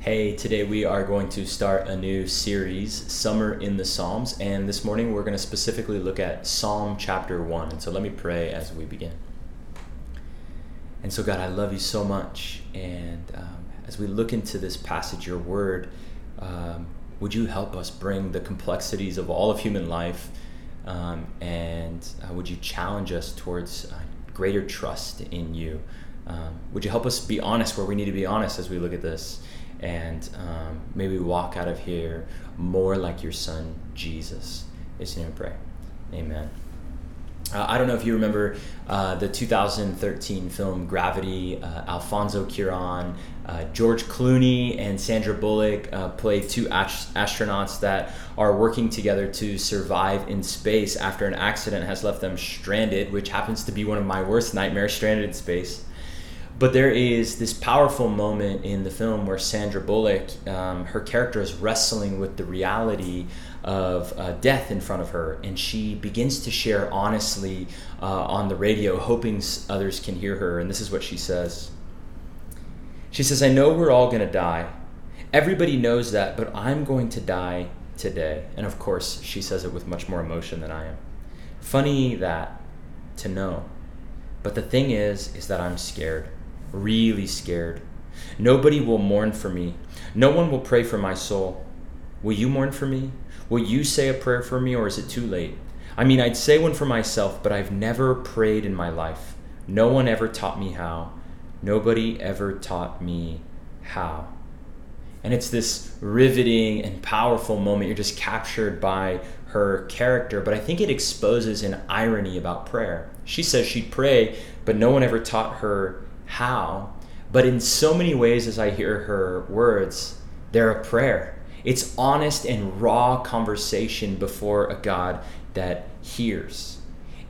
Hey, today we are going to start a new series, Summer in the Psalms, and this morning we're going to specifically look at Psalm chapter 1. And so let me pray as we begin. And so, God, I love you so much. And um, as we look into this passage, your word, um, would you help us bring the complexities of all of human life? Um, and uh, would you challenge us towards uh, greater trust in you? Um, would you help us be honest where we need to be honest as we look at this? And um, maybe walk out of here more like your son Jesus. It's in pray. Amen. Uh, I don't know if you remember uh, the 2013 film Gravity. Uh, Alfonso Cuarón, uh, George Clooney, and Sandra Bullock uh, play two ast- astronauts that are working together to survive in space after an accident has left them stranded, which happens to be one of my worst nightmares stranded in space. But there is this powerful moment in the film where Sandra Bullock, um, her character is wrestling with the reality of uh, death in front of her, and she begins to share honestly uh, on the radio, hoping others can hear her. And this is what she says She says, I know we're all going to die. Everybody knows that, but I'm going to die today. And of course, she says it with much more emotion than I am. Funny that to know. But the thing is, is that I'm scared really scared. Nobody will mourn for me. No one will pray for my soul. Will you mourn for me? Will you say a prayer for me, or is it too late? I mean, I'd say one for myself, but I've never prayed in my life. No one ever taught me how. Nobody ever taught me how. And it's this riveting and powerful moment. You're just captured by her character, but I think it exposes an irony about prayer. She says she'd pray, but no one ever taught her how, but in so many ways as I hear her words, they're a prayer. It's honest and raw conversation before a God that hears.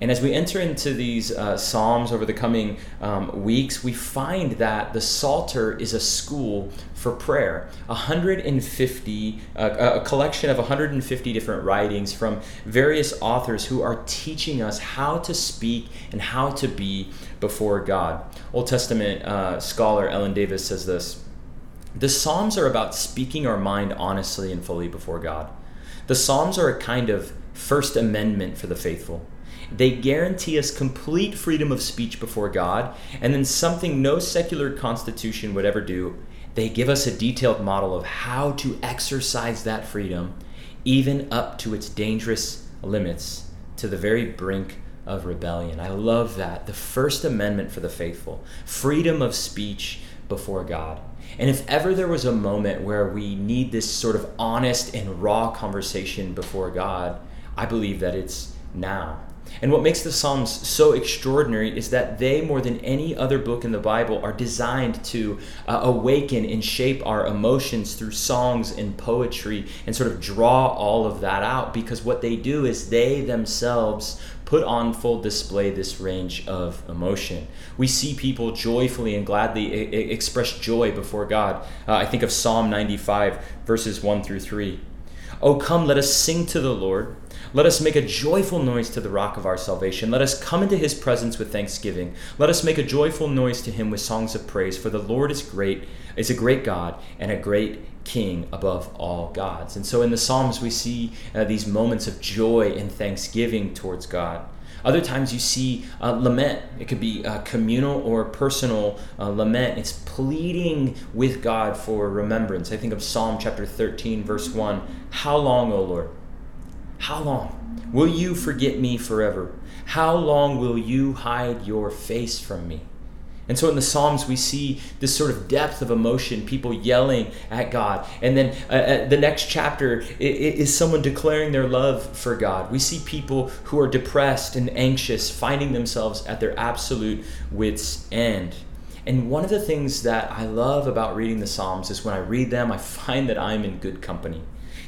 And as we enter into these uh, Psalms over the coming um, weeks, we find that the Psalter is a school for prayer. 150, uh, a collection of 150 different writings from various authors who are teaching us how to speak and how to be before God. Old Testament uh, scholar Ellen Davis says this The Psalms are about speaking our mind honestly and fully before God. The Psalms are a kind of First Amendment for the faithful. They guarantee us complete freedom of speech before God, and then something no secular constitution would ever do. They give us a detailed model of how to exercise that freedom, even up to its dangerous limits, to the very brink of rebellion. I love that. The First Amendment for the faithful freedom of speech before God. And if ever there was a moment where we need this sort of honest and raw conversation before God, I believe that it's now. And what makes the Psalms so extraordinary is that they, more than any other book in the Bible, are designed to uh, awaken and shape our emotions through songs and poetry and sort of draw all of that out because what they do is they themselves put on full display this range of emotion. We see people joyfully and gladly I- express joy before God. Uh, I think of Psalm 95, verses 1 through 3. Oh, come, let us sing to the Lord. Let us make a joyful noise to the rock of our salvation. Let us come into his presence with thanksgiving. Let us make a joyful noise to him with songs of praise. For the Lord is great, is a great God, and a great King above all gods. And so in the Psalms, we see uh, these moments of joy and thanksgiving towards God. Other times you see uh, lament. It could be uh, communal or personal uh, lament. It's pleading with God for remembrance. I think of Psalm chapter 13, verse 1. How long, O Lord? How long? Will you forget me forever? How long will you hide your face from me? And so in the Psalms, we see this sort of depth of emotion, people yelling at God. And then uh, uh the next chapter is someone declaring their love for God. We see people who are depressed and anxious, finding themselves at their absolute wits' end. And one of the things that I love about reading the Psalms is when I read them, I find that I'm in good company.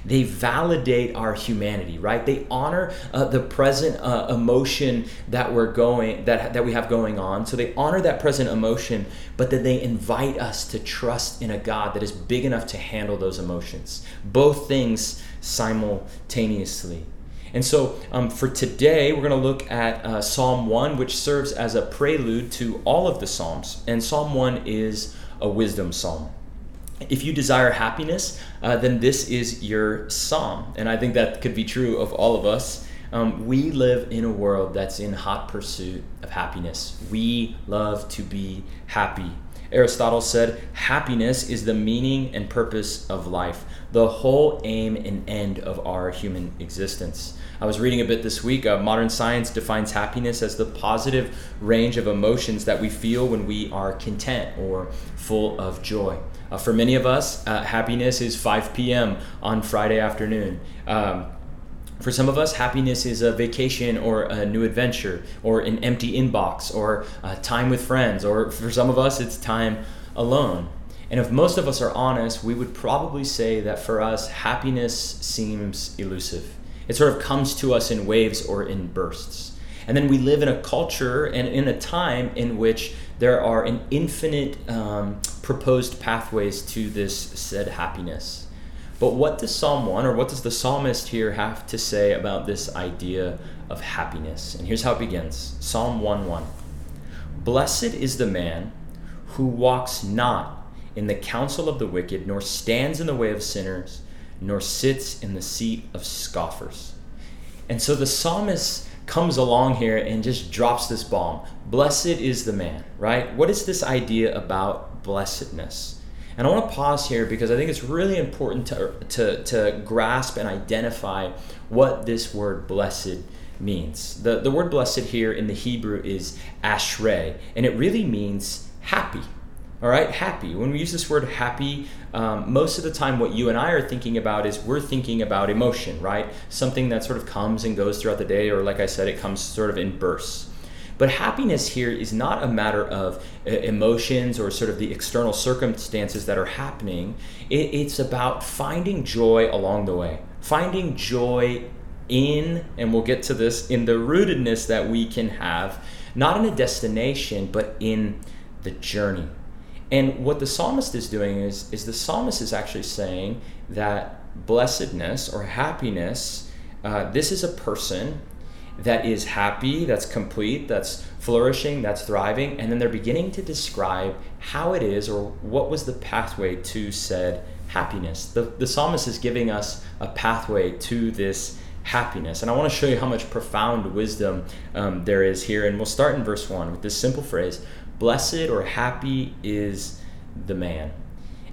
They validate our humanity, right? They honor uh, the present uh, emotion that we're going that that we have going on. So they honor that present emotion, but then they invite us to trust in a God that is big enough to handle those emotions. Both things simultaneously. And so um, for today, we're going to look at uh, Psalm 1, which serves as a prelude to all of the Psalms. And Psalm 1 is a wisdom psalm. If you desire happiness, uh, then this is your psalm. And I think that could be true of all of us. Um, we live in a world that's in hot pursuit of happiness. We love to be happy. Aristotle said, Happiness is the meaning and purpose of life, the whole aim and end of our human existence. I was reading a bit this week. Uh, modern science defines happiness as the positive range of emotions that we feel when we are content or full of joy. Uh, for many of us, uh, happiness is 5 p.m. on Friday afternoon. Um, for some of us, happiness is a vacation or a new adventure or an empty inbox or uh, time with friends, or for some of us, it's time alone. And if most of us are honest, we would probably say that for us, happiness seems elusive. It sort of comes to us in waves or in bursts. And then we live in a culture and in a time in which there are an infinite um, proposed pathways to this said happiness. But what does Psalm 1 or what does the psalmist here have to say about this idea of happiness? And here's how it begins Psalm 1 1. Blessed is the man who walks not in the counsel of the wicked, nor stands in the way of sinners, nor sits in the seat of scoffers. And so the psalmist comes along here and just drops this bomb. Blessed is the man, right? What is this idea about blessedness? And I want to pause here because I think it's really important to, to, to grasp and identify what this word blessed means. The, the word blessed here in the Hebrew is ashrei, and it really means happy. All right, happy. When we use this word happy, um, most of the time what you and I are thinking about is we're thinking about emotion, right? Something that sort of comes and goes throughout the day, or like I said, it comes sort of in bursts. But happiness here is not a matter of uh, emotions or sort of the external circumstances that are happening. It, it's about finding joy along the way, finding joy in, and we'll get to this, in the rootedness that we can have, not in a destination, but in the journey. And what the psalmist is doing is, is the psalmist is actually saying that blessedness or happiness, uh, this is a person that is happy, that's complete, that's flourishing, that's thriving, and then they're beginning to describe how it is or what was the pathway to said happiness. The, the psalmist is giving us a pathway to this happiness. And I want to show you how much profound wisdom um, there is here. And we'll start in verse 1 with this simple phrase Blessed or happy is the man.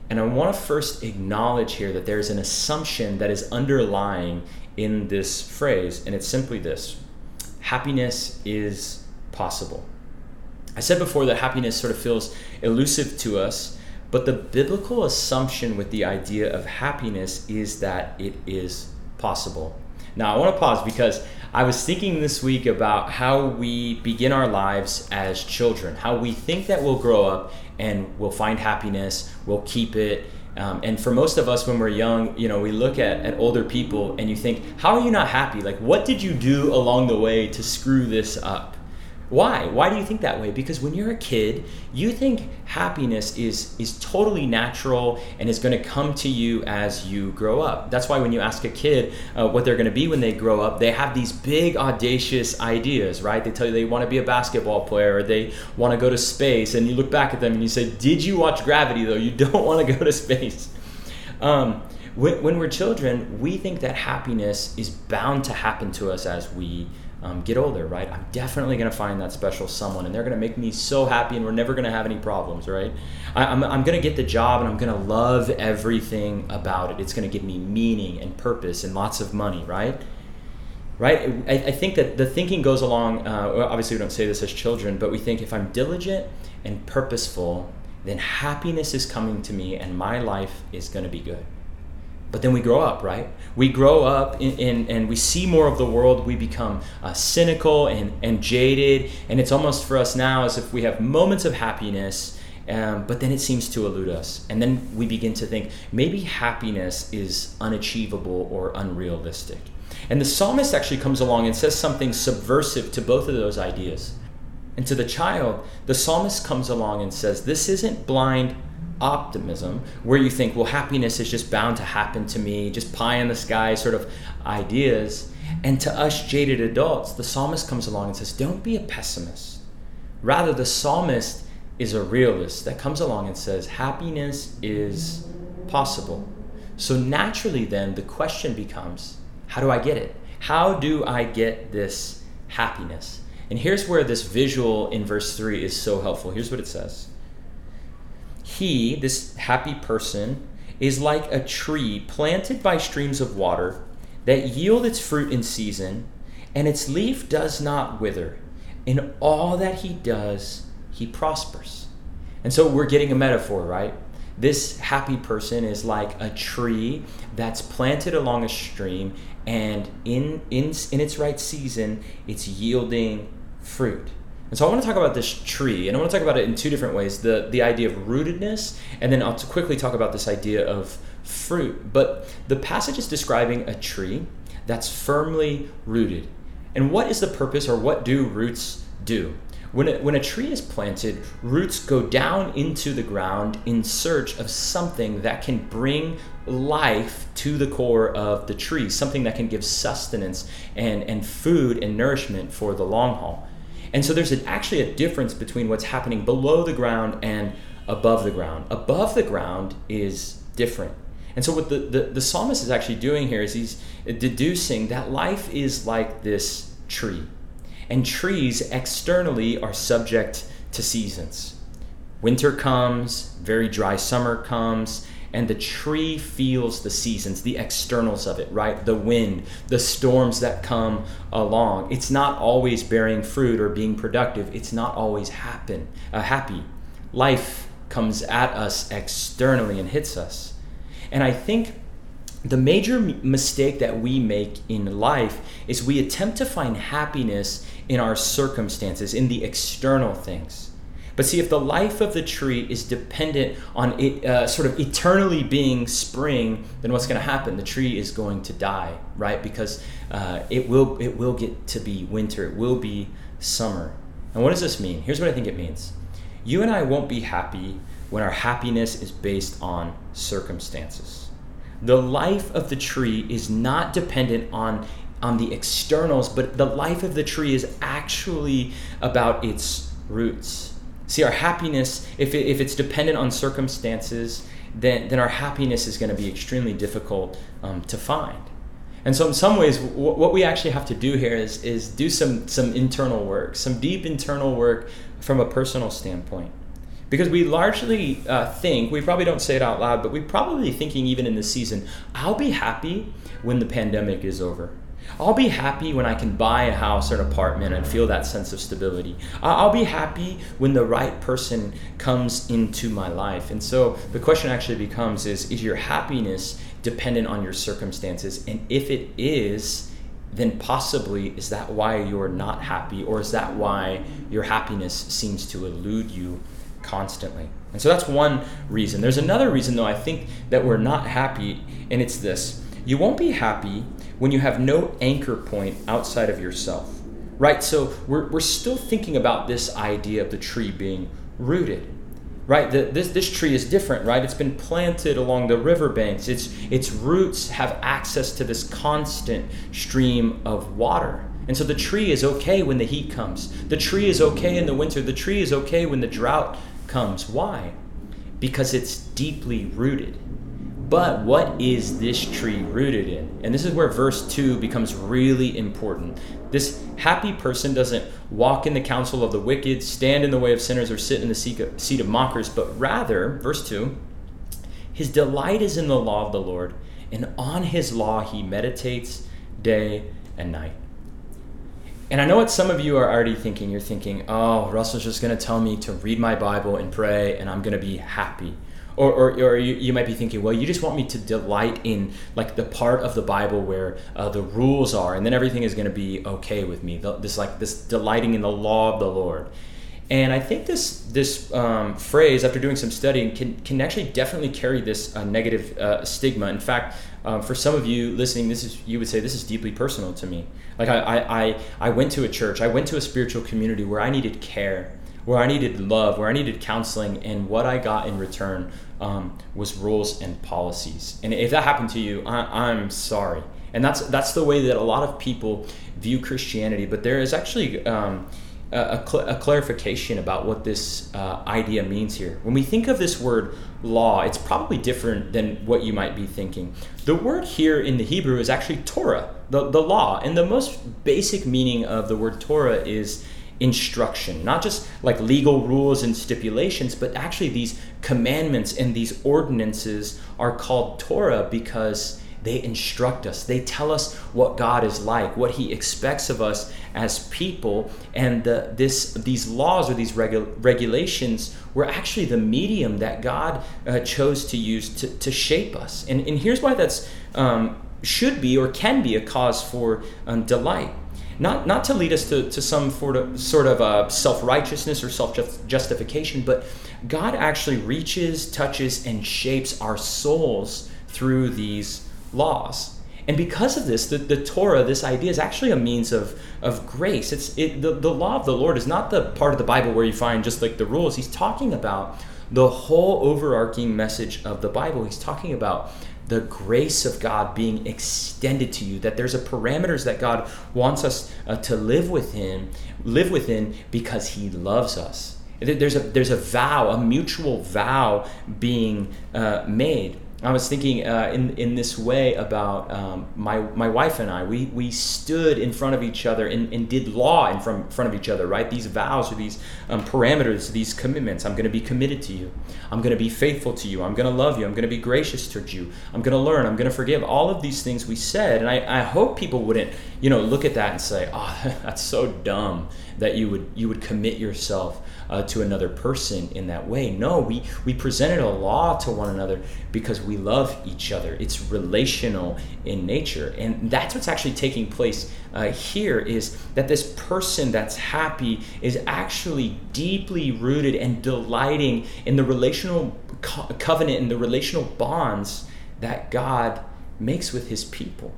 And I want to first acknowledge here that there's an assumption that is underlying in this phrase, and it's simply this happiness is possible. I said before that happiness sort of feels elusive to us, but the biblical assumption with the idea of happiness is that it is possible. Now, I want to pause because I was thinking this week about how we begin our lives as children, how we think that we'll grow up and we'll find happiness, we'll keep it, um, and for most of us, when we're young, you know, we look at, at older people and you think, how are you not happy? Like, what did you do along the way to screw this up? Why? Why do you think that way? Because when you're a kid, you think happiness is is totally natural and is going to come to you as you grow up. That's why when you ask a kid uh, what they're going to be when they grow up, they have these big audacious ideas, right? They tell you they want to be a basketball player or they want to go to space, and you look back at them and you say, "Did you watch Gravity? Though you don't want to go to space." Um, when, when we're children, we think that happiness is bound to happen to us as we um, get older, right? I'm definitely to find that special someone, and they're to make me so happy, and we're never to have any problems, right? I, am I'm, I'm to get the job, and I'm to love everything about it. It's to give me meaning and purpose and lots of money, right? Right? I, I think that the thinking goes along. Uh, obviously, we don't say this as children, but we think if I'm diligent and purposeful, then happiness is coming to me, and my life is to be good but then we grow up, right? We grow up and we see more of the world. We become uh, cynical and, and jaded. And it's almost for us now as if we have moments of happiness, um, but then it seems to elude us. And then we begin to think maybe happiness is unachievable or unrealistic. And the psalmist actually comes along and says something subversive to both of those ideas. And to the child, the psalmist comes along and says, This isn't blind optimism, where you think, well, happiness is just bound to happen to me, just pie in the sky sort of ideas. And to us jaded adults, the psalmist comes along and says, don't be a pessimist. Rather, the psalmist is a realist that comes along and says, happiness is possible. So naturally, then, the question becomes how do I get it? How do I get this happiness? And here's where this visual in verse 3 is so helpful. Here's what it says He, this happy person, is like a tree planted by streams of water that yield its fruit in season, and its leaf does not wither. In all that he does, he prospers. And so we're getting a metaphor, right? This happy person is like a tree that's planted along a stream, and in, in, in its right season, it's yielding fruit. And so I want to talk about this tree, and I want to talk about it in two different ways the, the idea of rootedness, and then I'll quickly talk about this idea of fruit. But the passage is describing a tree that's firmly rooted. And what is the purpose, or what do roots do? When a, when a tree is planted, roots go down into the ground in search of something that can bring life to the core of the tree, something that can give sustenance and, and food and nourishment for the long haul. And so there's actually a difference between what's happening below the ground and above the ground. Above the ground is different. And so what the, the, the psalmist is actually doing here is he's deducing that life is like this tree. And trees externally are subject to seasons. Winter comes, very dry summer comes, and the tree feels the seasons, the externals of it, right? The wind, the storms that come along. It's not always bearing fruit or being productive. It's not always happen, uh, happy. Life comes at us externally and hits us. And I think the major mistake that we make in life is we attempt to find happiness in our circumstances, in the external things. But see, if the life of the tree is dependent on it uh, sort of eternally being spring, then what's going to happen? The tree is going to die, right? Because uh, it will it will get to be winter. It will be summer. And what does this mean? Here's what I think it means. You and I won't be happy when our happiness is based on circumstances. The life of the tree is not dependent on on the externals, but the life of the tree is actually about its roots. See, our happiness, if, it, if it's dependent on circumstances, then, then our happiness is going to be extremely difficult um, to find. And so, in some ways, w- what we actually have to do here is, is do some, some internal work, some deep internal work from a personal standpoint. Because we largely uh, think, we probably don't say it out loud, but we probably thinking even in this season, I'll be happy when the pandemic is over. I'll be happy when I can buy a house or an apartment and feel that sense of stability. I'll be happy when the right person comes into my life. And so the question actually becomes is is your happiness dependent on your circumstances? And if it is, then possibly is that why you're not happy or is that why your happiness seems to elude you constantly? And so that's one reason. There's another reason though I think that we're not happy and it's this. You won't be happy when you have no anchor point outside of yourself. Right? So we're, we're still thinking about this idea of the tree being rooted. Right? The, this, this tree is different, right? It's been planted along the riverbanks. Its, its roots have access to this constant stream of water. And so the tree is okay when the heat comes. The tree is okay in the winter. The tree is okay when the drought comes. Why? Because it's deeply rooted. But what is this tree rooted in? And this is where verse 2 becomes really important. This happy person doesn't walk in the counsel of the wicked, stand in the way of sinners, or sit in the seat of mockers, but rather, verse 2, his delight is in the law of the Lord, and on his law he meditates day and night. And I know what some of you are already thinking. You're thinking, oh, Russell's just going to tell me to read my Bible and pray, and I'm going to be happy or, or, or you, you, might be thinking well you just want me to delight in like the part of the bible where uh, the rules are and then everything is going to be okay with me. This like this delighting in the law of the lord. And i think this this um, phrase after doing some studying can, can actually definitely carry this uh, negative uh, stigma. In fact um, for some of you listening this is you would say this is deeply personal to me. Like I, I, I went to a church i went to a spiritual community where i needed care where I needed love, where I needed counseling, and what I got in return um, was rules and policies. And if that happened to you, I, am sorry. And that's that's the way that a lot of people view Christianity. But there is actually um, a, cl- a, clarification about what this uh, idea means here. When we think of this word law, it's probably different than what you might be thinking. The word here in the Hebrew is actually Torah, the, the law. And the most basic meaning of the word Torah is instruction, not just like legal rules and stipulations, but actually these commandments and these ordinances are called Torah because they instruct us. They tell us what God is like, what He expects of us as people, and the, this these laws or these regu- regulations were actually the medium that God uh, chose to use to, to shape us. And, and here's why that's um, should be or can be a cause for um, delight not not to lead us to, to some sort of sort of uh, self righteousness or self justification, but God actually reaches, touches, and shapes our souls through these laws. And because of this, the, the Torah, this idea, is actually a means of, of grace. It's it, the, the law of the Lord is not the part of the Bible where you find just like the rules. He's talking about the whole overarching message of the Bible. He's talking about the grace of God being extended to you, that there's a parameters that God wants us uh, to live within, live within because He loves us. There's a there's a vow, a mutual vow being uh, made. I was thinking uh, in in this way about um, my my wife and I. We we stood in front of each other and, and did law in front, front of each other, right? These vows or these um, parameters, these commitments. I'm going to be committed to you. I'm going to be faithful to you. I'm going to love you. I'm going to be gracious towards you. I'm going to learn. I'm going to forgive. All of these things we said, and I, I hope people wouldn't you know look at that and say, oh, that's so dumb that you would you would commit yourself uh, to another person in that way. No, we we presented a law to one another because we love each other. It's relational in nature, and that's what's actually taking place uh, here. Is that this person that's happy is actually deeply rooted and delighting in the relational co- covenant and the relational bonds that God makes with His people,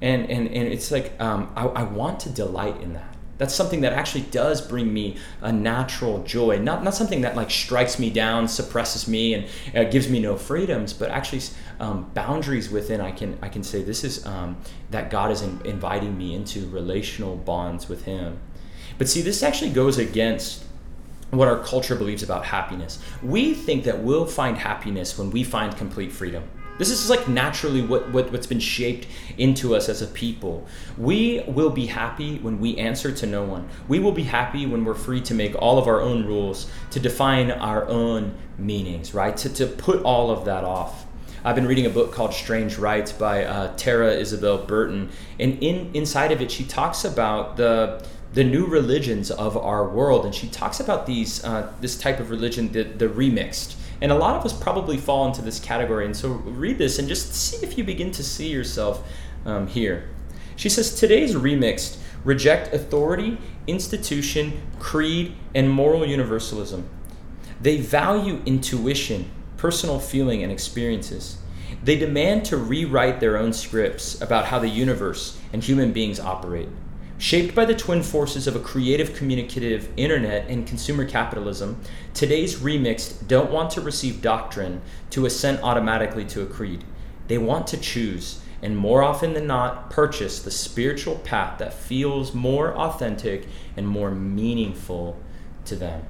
and and and it's like um, I, I want to delight in that. That's something that actually does bring me a natural joy. Not, not something that like strikes me down, suppresses me, and uh, gives me no freedoms, but actually um, boundaries within. I can I can say this is um, that God is in, inviting me into relational bonds with Him. But see, this actually goes against what our culture believes about happiness. We think that we'll find happiness when we find complete freedom. This is like naturally what, what, what's been shaped into us as a people. We will be happy when we answer to no one. We will be happy when we're free to make all of our own rules, to define our own meanings, right? To, to put all of that off. I've been reading a book called Strange Rites by uh, Tara Isabel Burton, and in inside of it, she talks about the the new religions of our world, and she talks about these uh, this type of religion, the, the remixed. And a lot of us probably fall into this category. And so read this and just see if you begin to see yourself um, here. She says today's remixed reject authority, institution, creed, and moral universalism. They value intuition, personal feeling, and experiences. They demand to rewrite their own scripts about how the universe and human beings operate. Shaped by the twin forces of a creative, communicative internet and consumer capitalism, today's remixed don't want to receive doctrine to assent automatically to a creed. They want to choose, and more often than not, purchase the spiritual path that feels more authentic and more meaningful to them.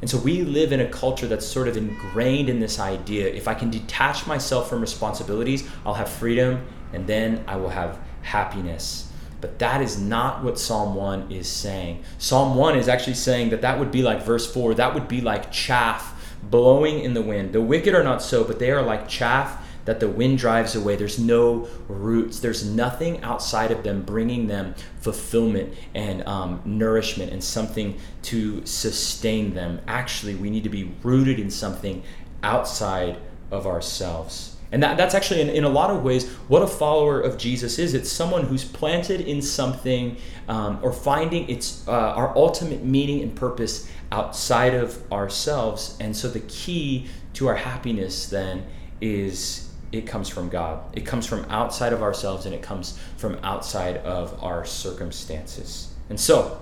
And so we live in a culture that's sort of ingrained in this idea if I can detach myself from responsibilities, I'll have freedom and then I will have happiness. But that is not what Psalm 1 is saying. Psalm 1 is actually saying that that would be like verse 4, that would be like chaff blowing in the wind. The wicked are not so, but they are like chaff that the wind drives away. There's no roots. There's nothing outside of them bringing them fulfillment and um, nourishment and something to sustain them. Actually, we need to be rooted in something outside of ourselves. And that, that's actually, in, in a lot of ways, what a follower of Jesus is. It's someone who's planted in something um, or finding its, uh, our ultimate meaning and purpose outside of ourselves. And so the key to our happiness then is it comes from God. It comes from outside of ourselves and it comes from outside of our circumstances. And so,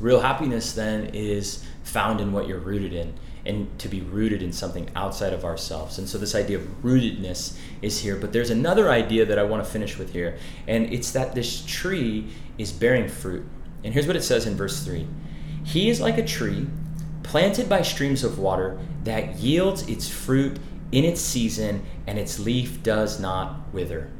real happiness then is found in what you're rooted in and to be rooted in something outside of ourselves. And so this idea of rootedness is here. But there's another idea that I want to finish with here, and it's that this tree is bearing fruit. And here's what it says in verse 3 He is like a tree planted by streams of water that yields its fruit in its season, and its leaf does not wither.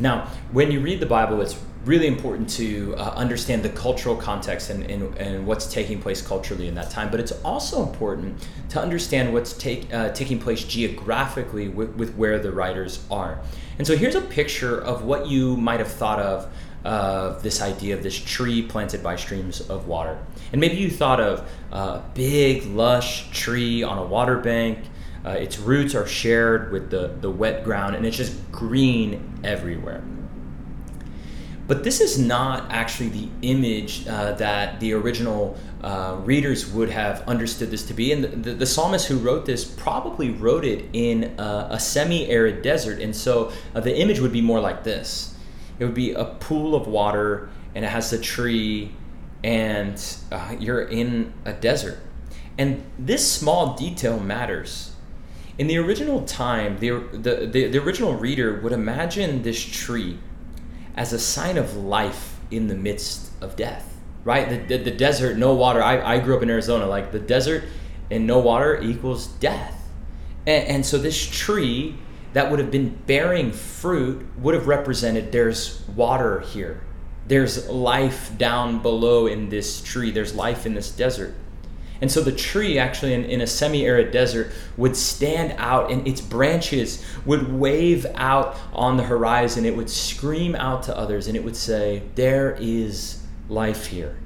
Now, when you read the Bible, it's really important to uh, understand the cultural context and, and, and, what's taking place culturally in that time. But it's also important to understand what's take, uh, taking place geographically with, with, where the writers are. And so here's a picture of what you might have thought of of this idea of this tree planted by streams of water. And maybe you thought of a big, lush tree on a water bank. Uh, its roots are shared with the, the wet ground, and it's just green everywhere. But this is not actually the image uh, that the original uh, readers would have understood this to be. And the, the, the psalmist who wrote this probably wrote it in a, semi arid desert. And so uh, the image would be more like this it would be a pool of water, and it has a tree, and uh, you're in a desert. And this small detail matters. In the original time, the, the, the, the original reader would imagine this tree as a sign of life in the midst of death, right? The, the, the desert, no water. I, I grew up in Arizona. Like the desert and no water equals death. And, and so this tree that would have been bearing fruit would have represented there's water here. There's life down below in this tree. There's life in this desert. And so the tree, actually, in, in a semi arid desert, would stand out and its branches would wave out on the horizon. It would scream out to others and it would say, There is life here.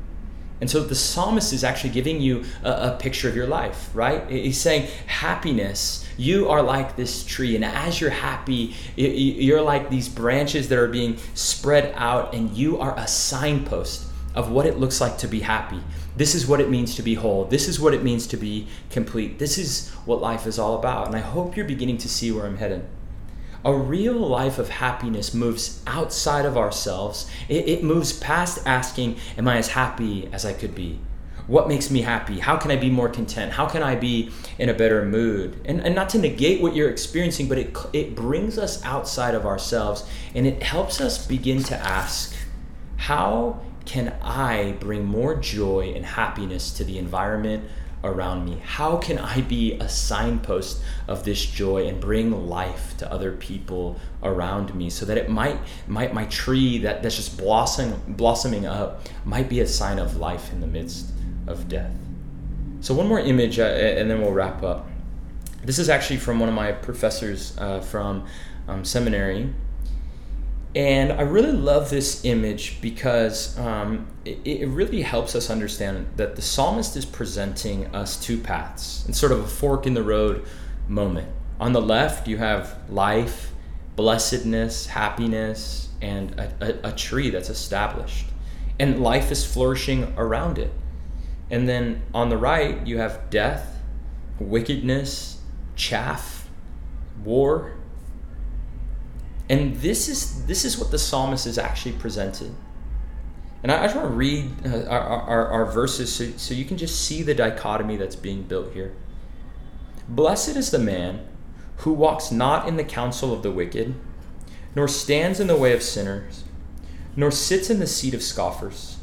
And so the psalmist is actually giving you a, a, picture of your life, right? He's saying, happiness, you are like this tree. And as you're happy, you're like these branches that are being spread out, and you are a signpost of what it looks like to be happy. This is what it means to be whole. This is what it means to be complete. This is what life is all about. And I hope you're beginning to see where I'm headed. A real life of happiness moves outside of ourselves. It, it, moves past asking, Am I as happy as I could be? What makes me happy? How can I be more content? How can I be in a better mood? And, and not to negate what you're experiencing, but it, it brings us outside of ourselves and it helps us begin to ask, How can I bring more joy and happiness to the environment around me? How can I be a signpost of this joy and bring life to other people around me so that it might, might my tree that, that's just blossoming, blossoming up might be a sign of life in the midst of death? So, one more image uh, and then we'll wrap up. This is actually from one of my professors uh, from um, seminary and I really love this image because um, it, it, really helps us understand that the psalmist is presenting us two paths and sort of a fork in the road moment. On the left, you have life, blessedness, happiness, and a, a, a tree that's established. And life is flourishing around it. And then on the right, you have death, wickedness, chaff, war, and this is this is what the psalmist is actually presented. And I, just want to read uh, our, our, our, verses so, so you can just see the dichotomy that's being built here. Blessed is the man who walks not in the counsel of the wicked, nor stands in the way of sinners, nor sits in the seat of scoffers.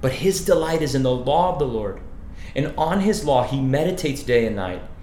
But his delight is in the law of the Lord, and on his law he meditates day and night.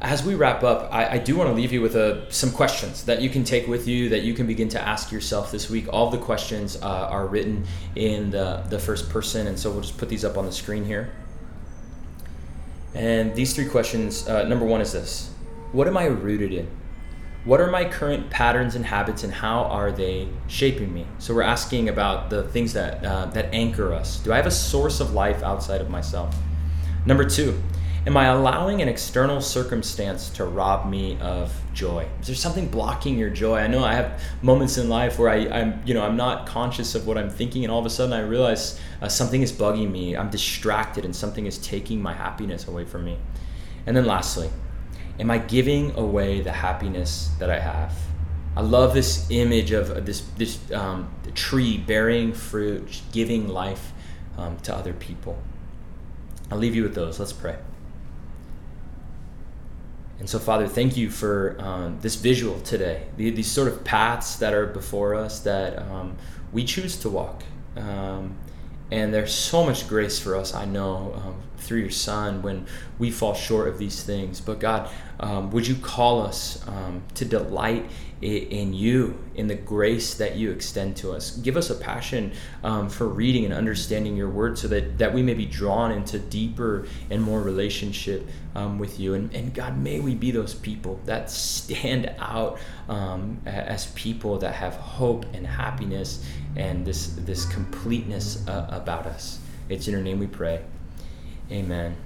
as we wrap up, I, I do want to leave you with a, uh, some questions that you can take with you that you can begin to ask yourself this week. All the questions uh, are written in the, the first person, and so we'll just put these up on the screen here. And these three questions uh, number one is this What am I rooted in? What are my current patterns and habits, and how are they shaping me? So we're asking about the things that, uh, that anchor us. Do I have a source of life outside of myself? Number two, Am I allowing an external circumstance to rob me of joy? Is there something blocking your joy? I know I have moments in life where I, am you know, I'm not conscious of what I'm thinking, and all of a sudden I realize uh, something is bugging me. I'm distracted, and something is taking my happiness away from me. And then lastly, am I giving away the happiness that I have? I love this image of this this um, tree bearing fruit, giving life um, to other people. I'll leave you with those. Let's pray. And so, Father, thank you for um, this visual today, these sort of paths that are before us that um, we choose to walk. Um, and there's so much grace for us, I know, um, through your Son when we fall short of these things. But God, um, would you call us um, to delight in you, in the grace that you extend to us? Give us a passion um, for reading and understanding your word so that, that we may be drawn into deeper and more relationship um, with you. And, and God, may we be those people that stand out um, as people that have hope and happiness and this, this completeness uh, about us. It's in your name we pray. Amen.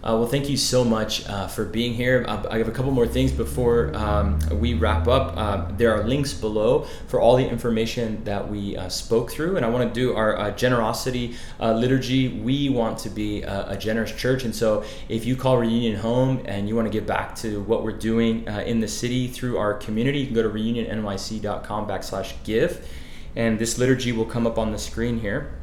Uh, well, thank you so much uh, for being here. Uh, I have a couple more things before um, we wrap up. Uh, there are links below for all the information that we uh, spoke through, and I want to do our uh, generosity liturgy. We want to be a, a, generous church, and so if you call Reunion home and you want to give back to what we're doing in the city through our community, you can go to reunionnyc.com backslash give, and this liturgy will come up on the screen here.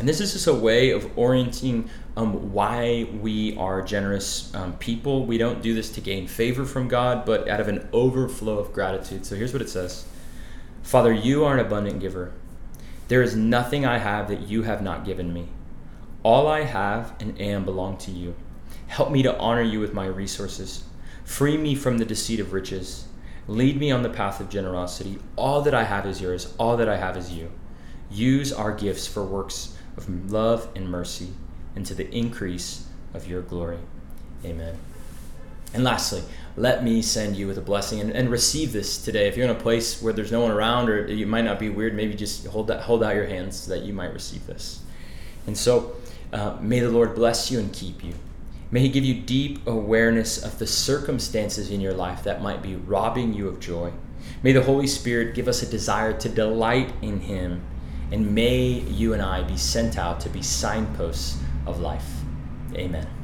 And this is just a way of orienting um, why we are generous um, people. We don't do this to gain favor from God, but out of an overflow of gratitude. So here's what it says Father, you are an abundant giver. There is nothing I have that you have not given me. All I have and am belong to you. Help me to honor you with my resources. Free me from the deceit of riches. Lead me on the path of generosity. All that I have is yours. All that I have is you. Use our gifts for works of love and mercy and to the increase of your glory. Amen. And lastly, let me send you with a blessing and, and, receive this today. If you're in a place where there's no one around or you might not be weird, maybe just hold, that, hold out your hands so that you might receive this. And so, uh, may the Lord bless you and keep you. May He give you deep awareness of the circumstances in your life that might be robbing you of joy. May the Holy Spirit give us a desire to delight in Him and may you and I be sent out to be signposts of life. Amen.